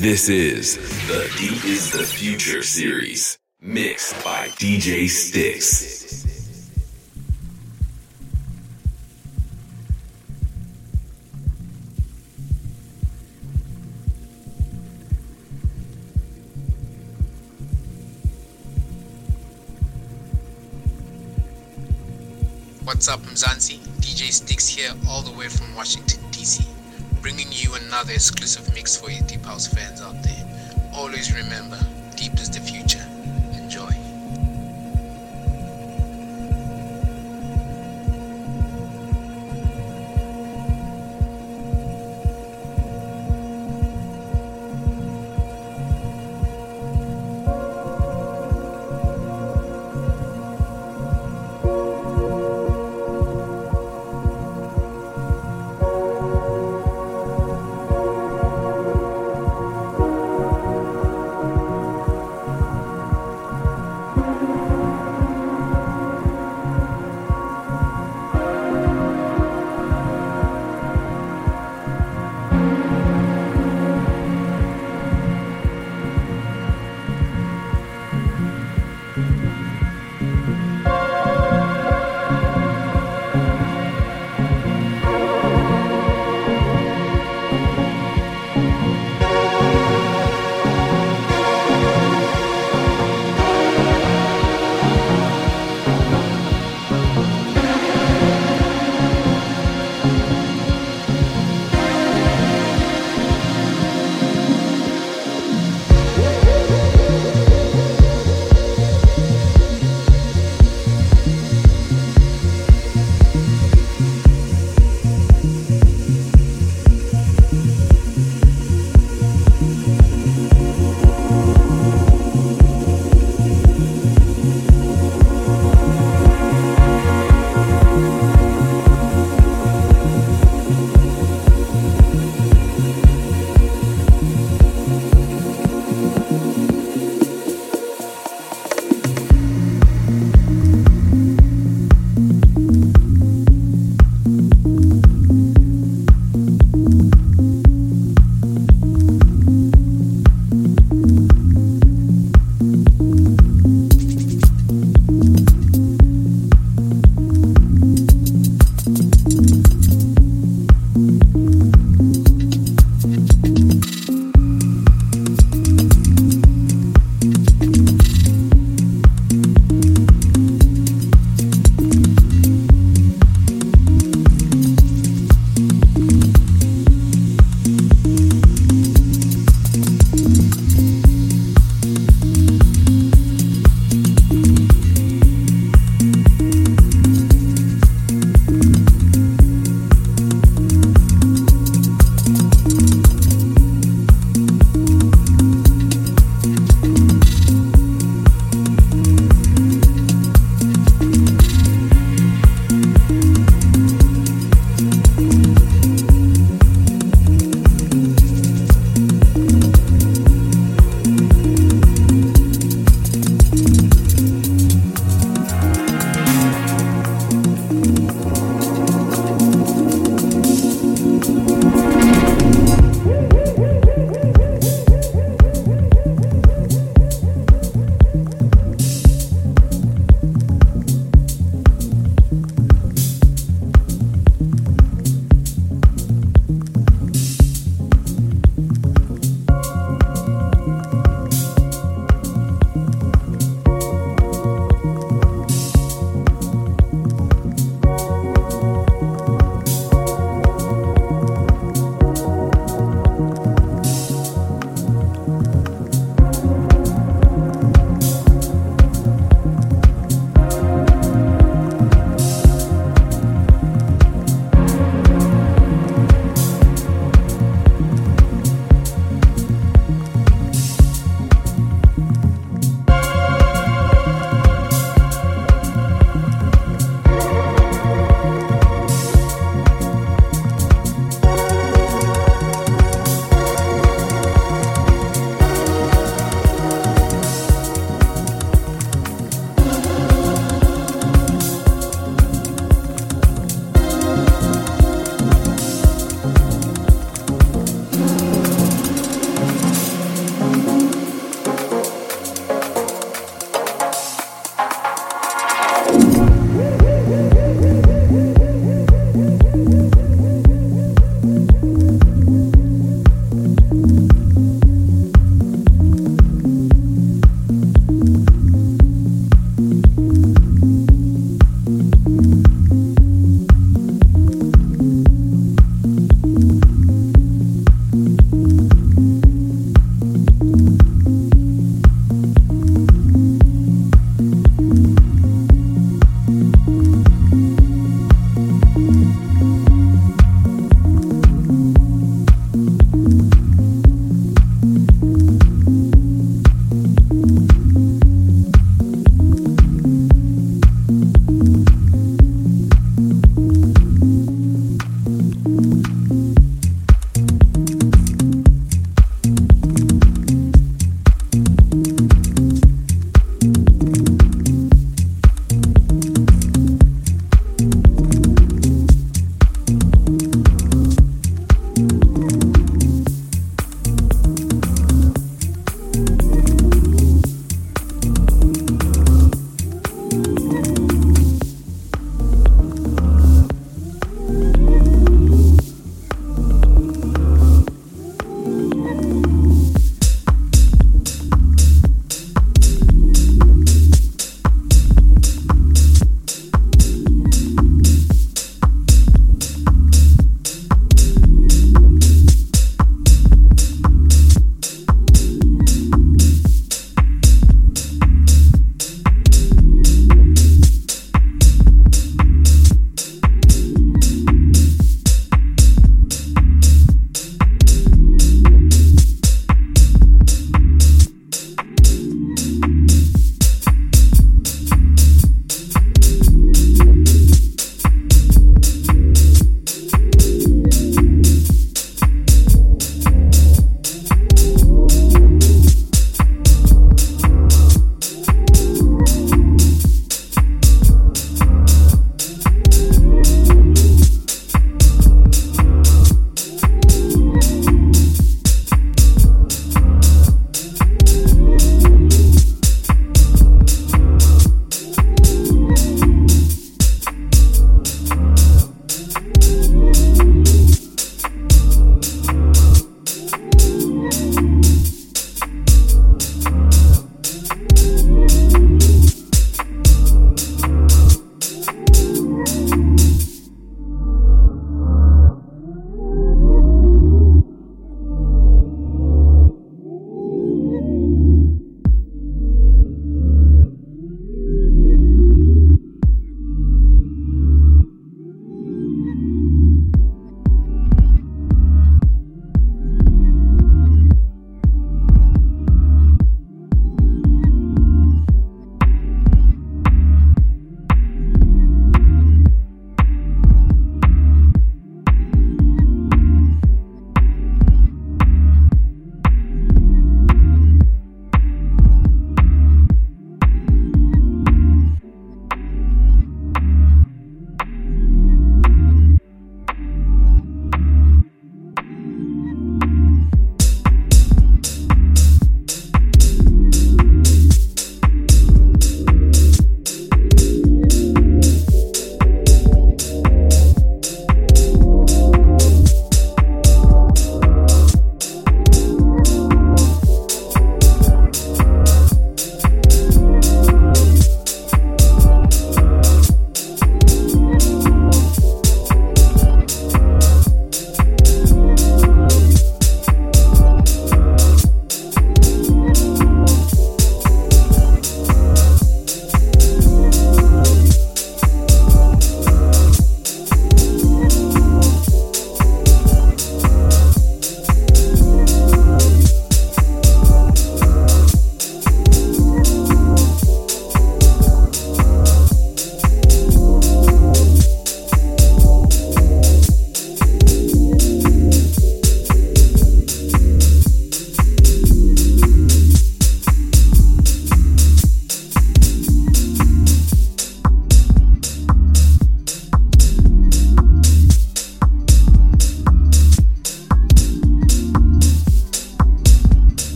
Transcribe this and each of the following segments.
This is the Deep is the Future series, mixed by DJ Sticks. What's up, Mzansi? DJ Sticks here, all the way from Washington, D.C., bringing you another exclusive mix for you Deep House fans out there. Always remember, deep is the future.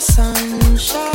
sunshine.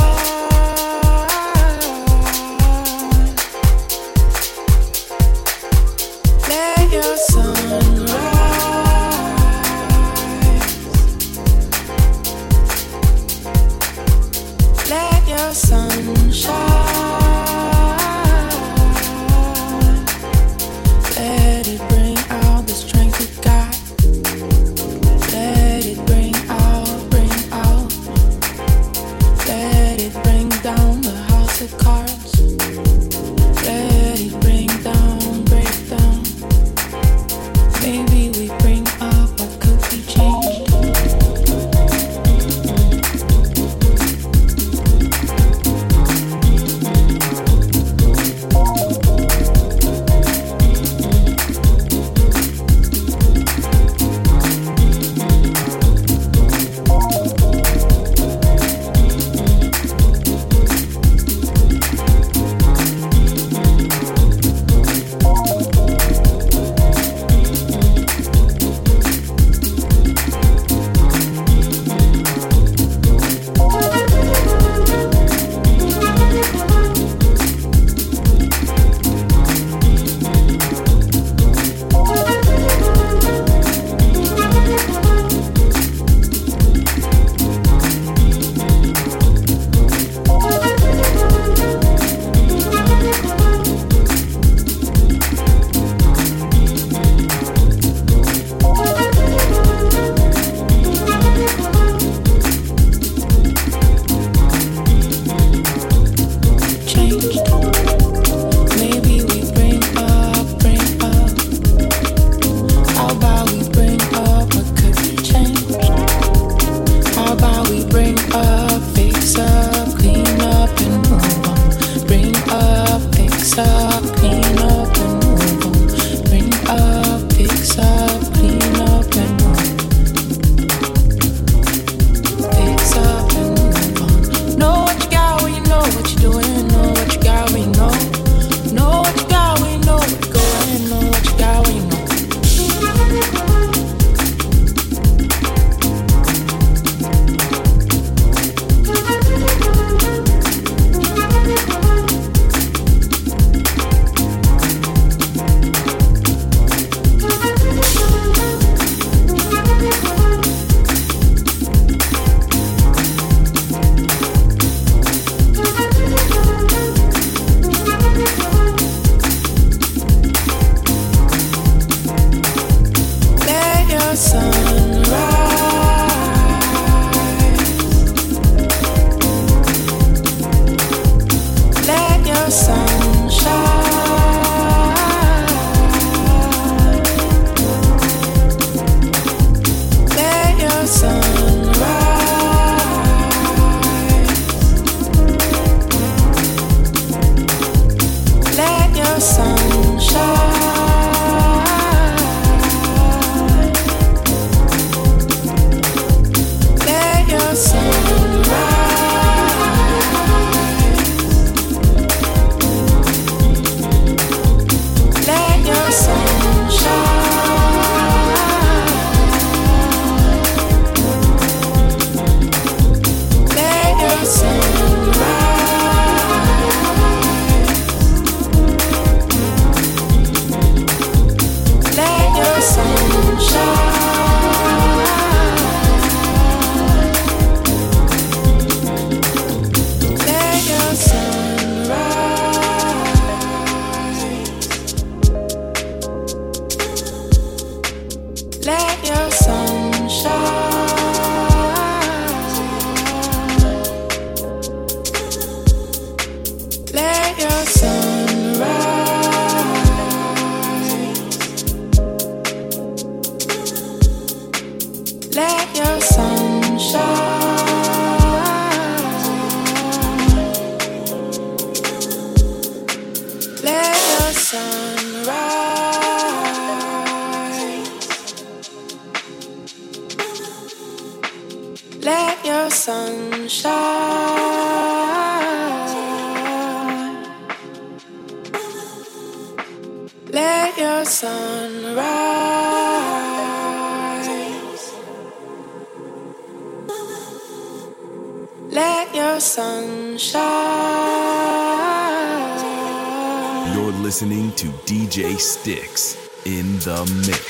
Sticks in the mix.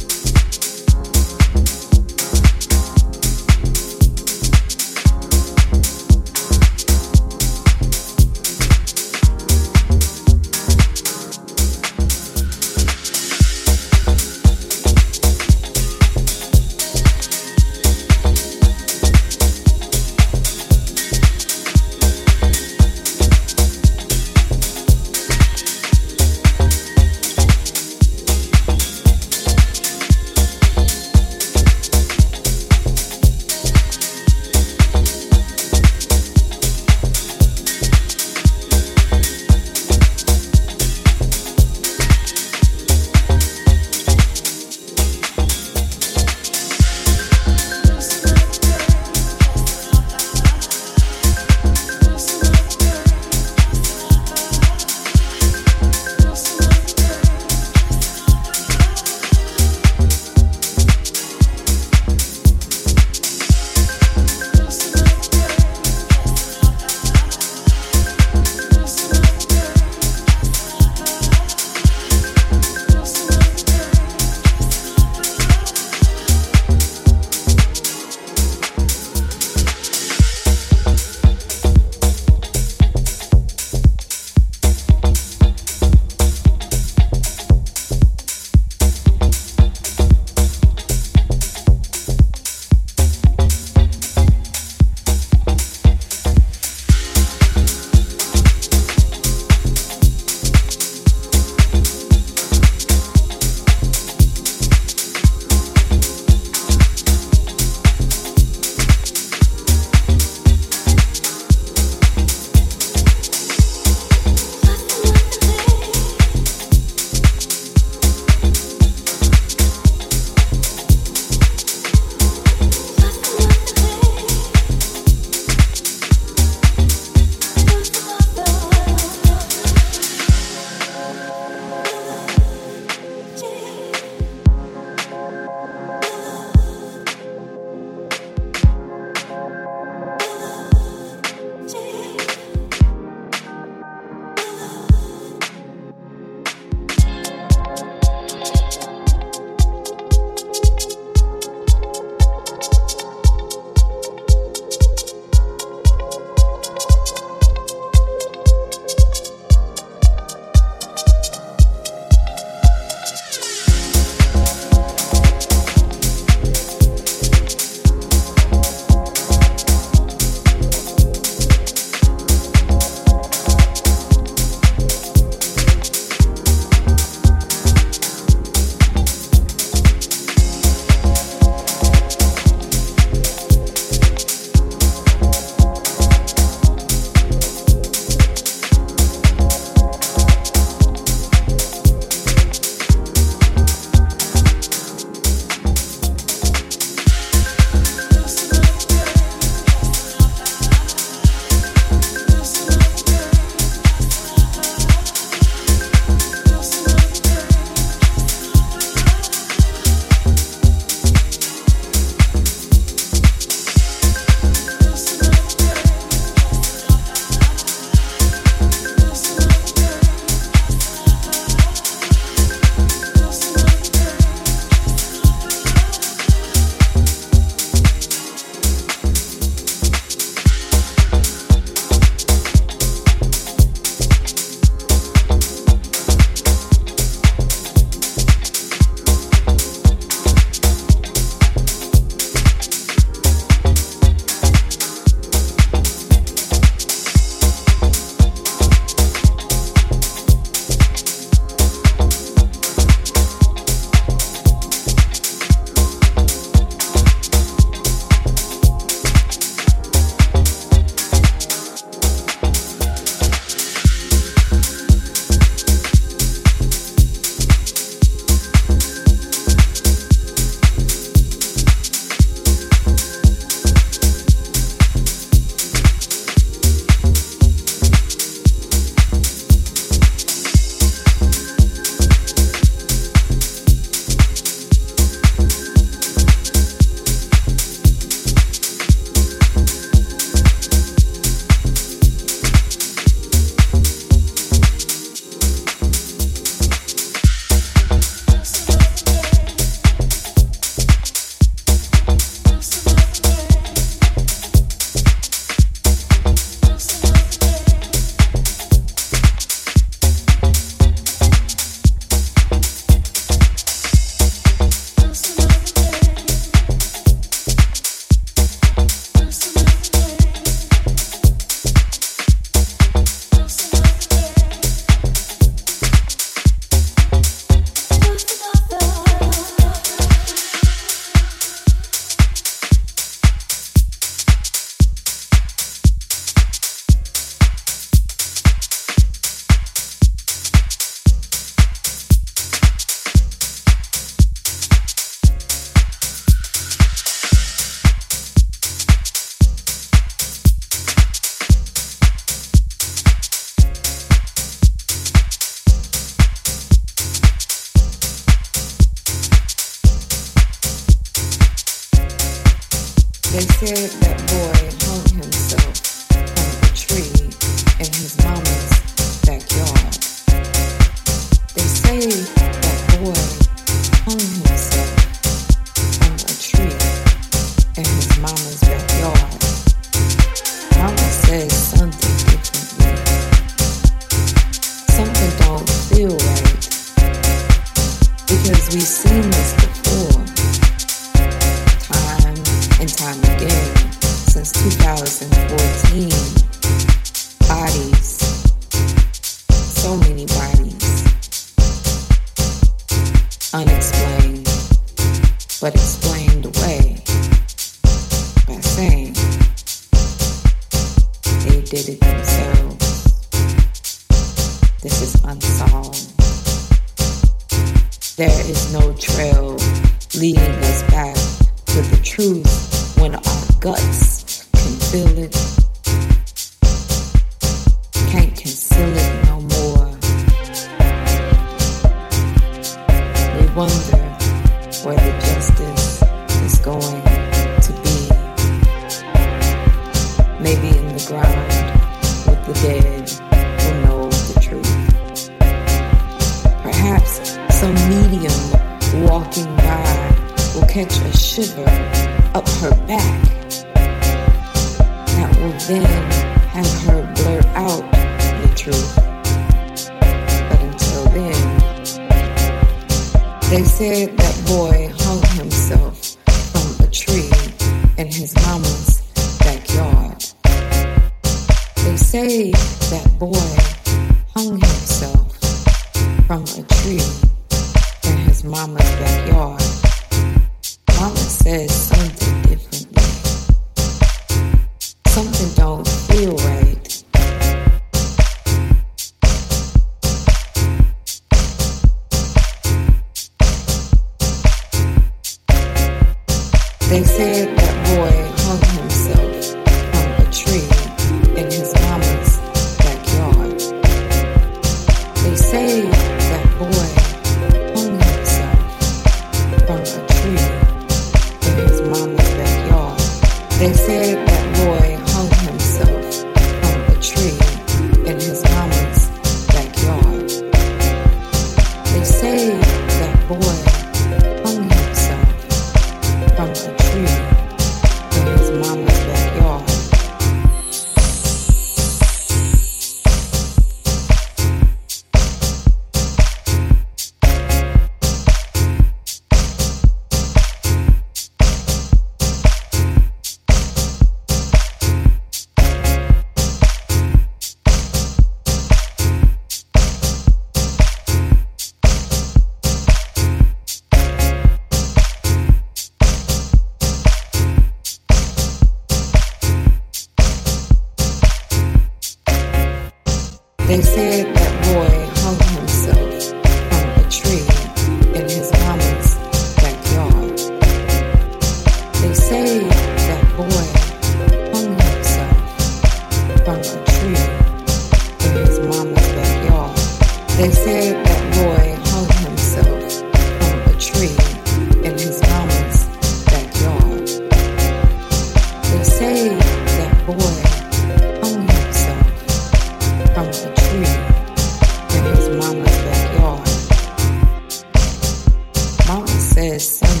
acontecendo.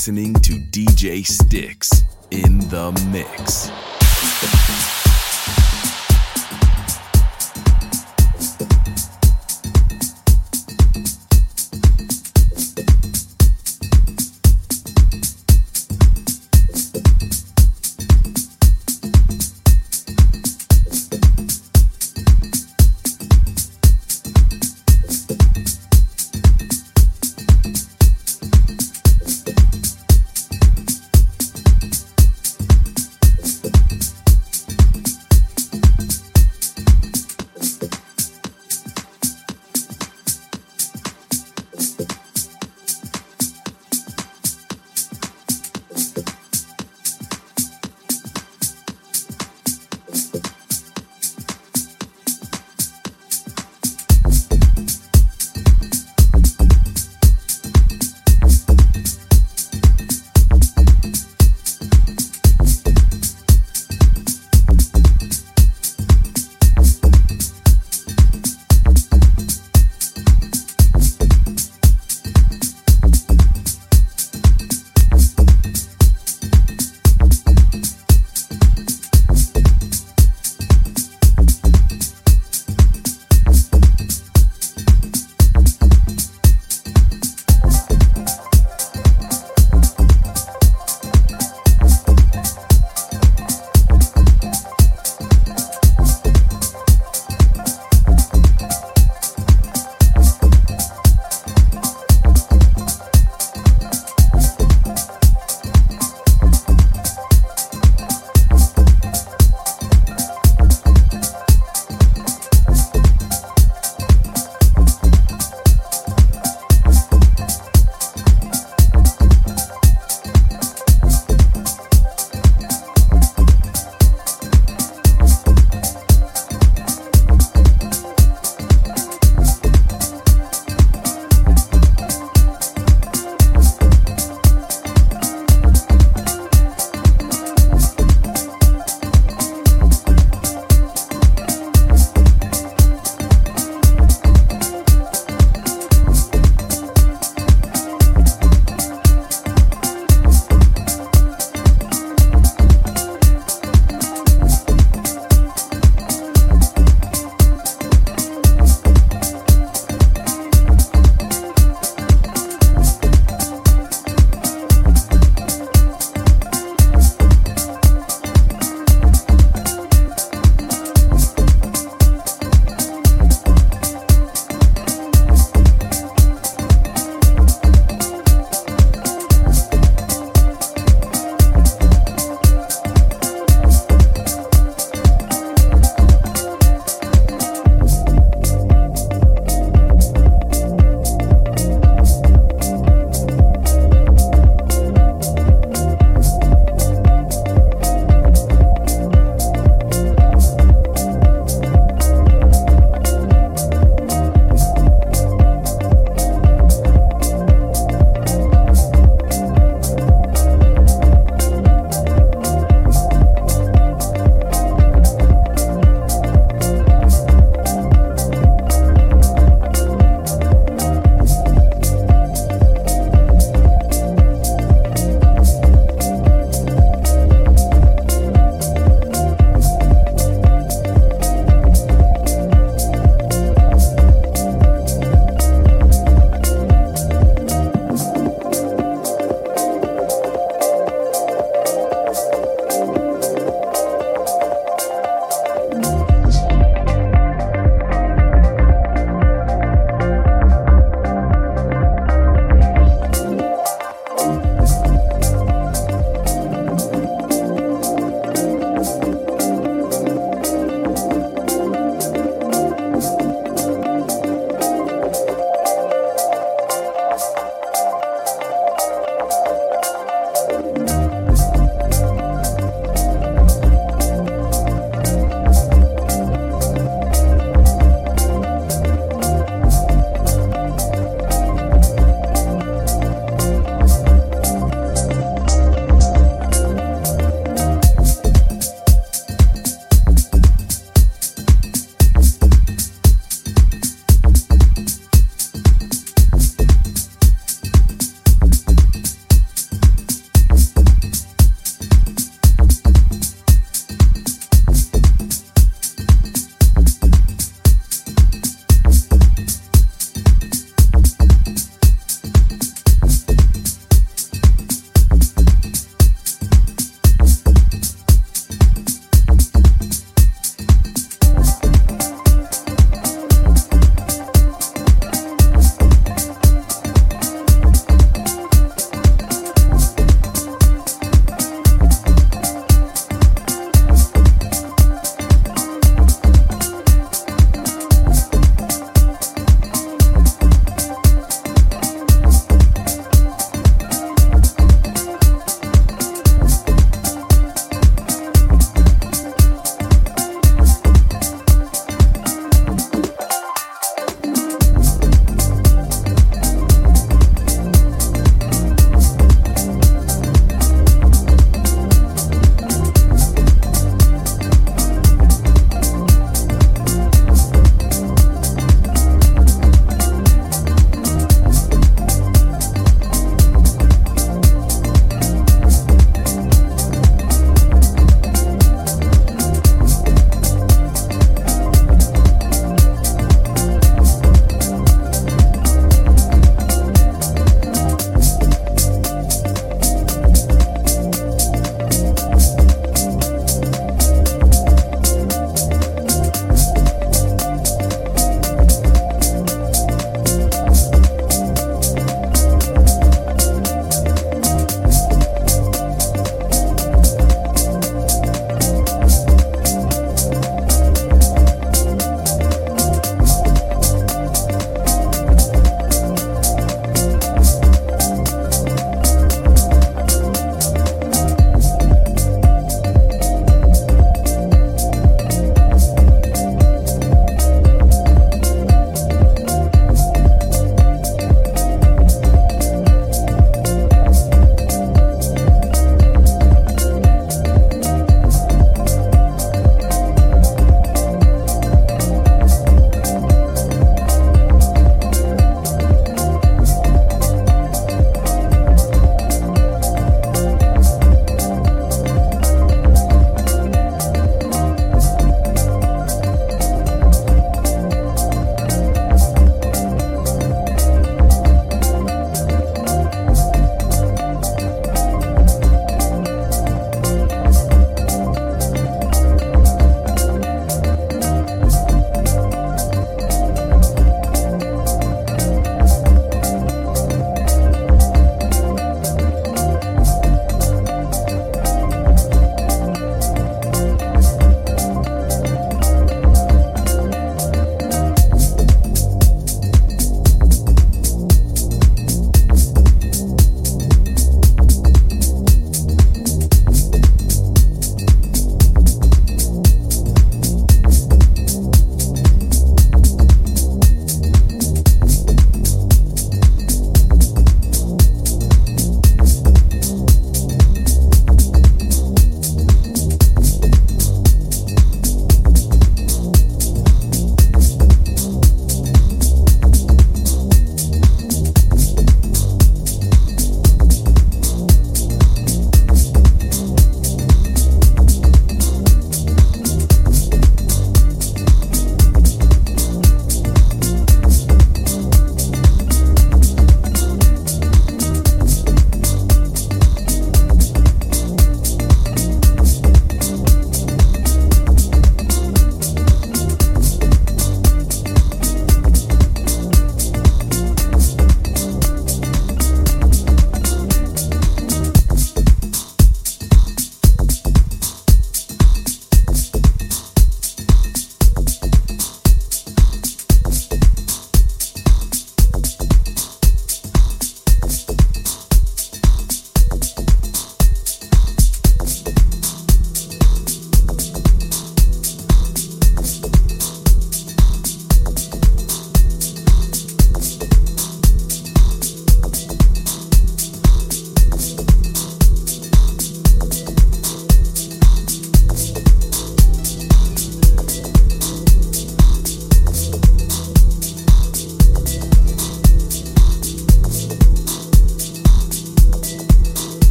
Listening to DJ Sticks in the mix.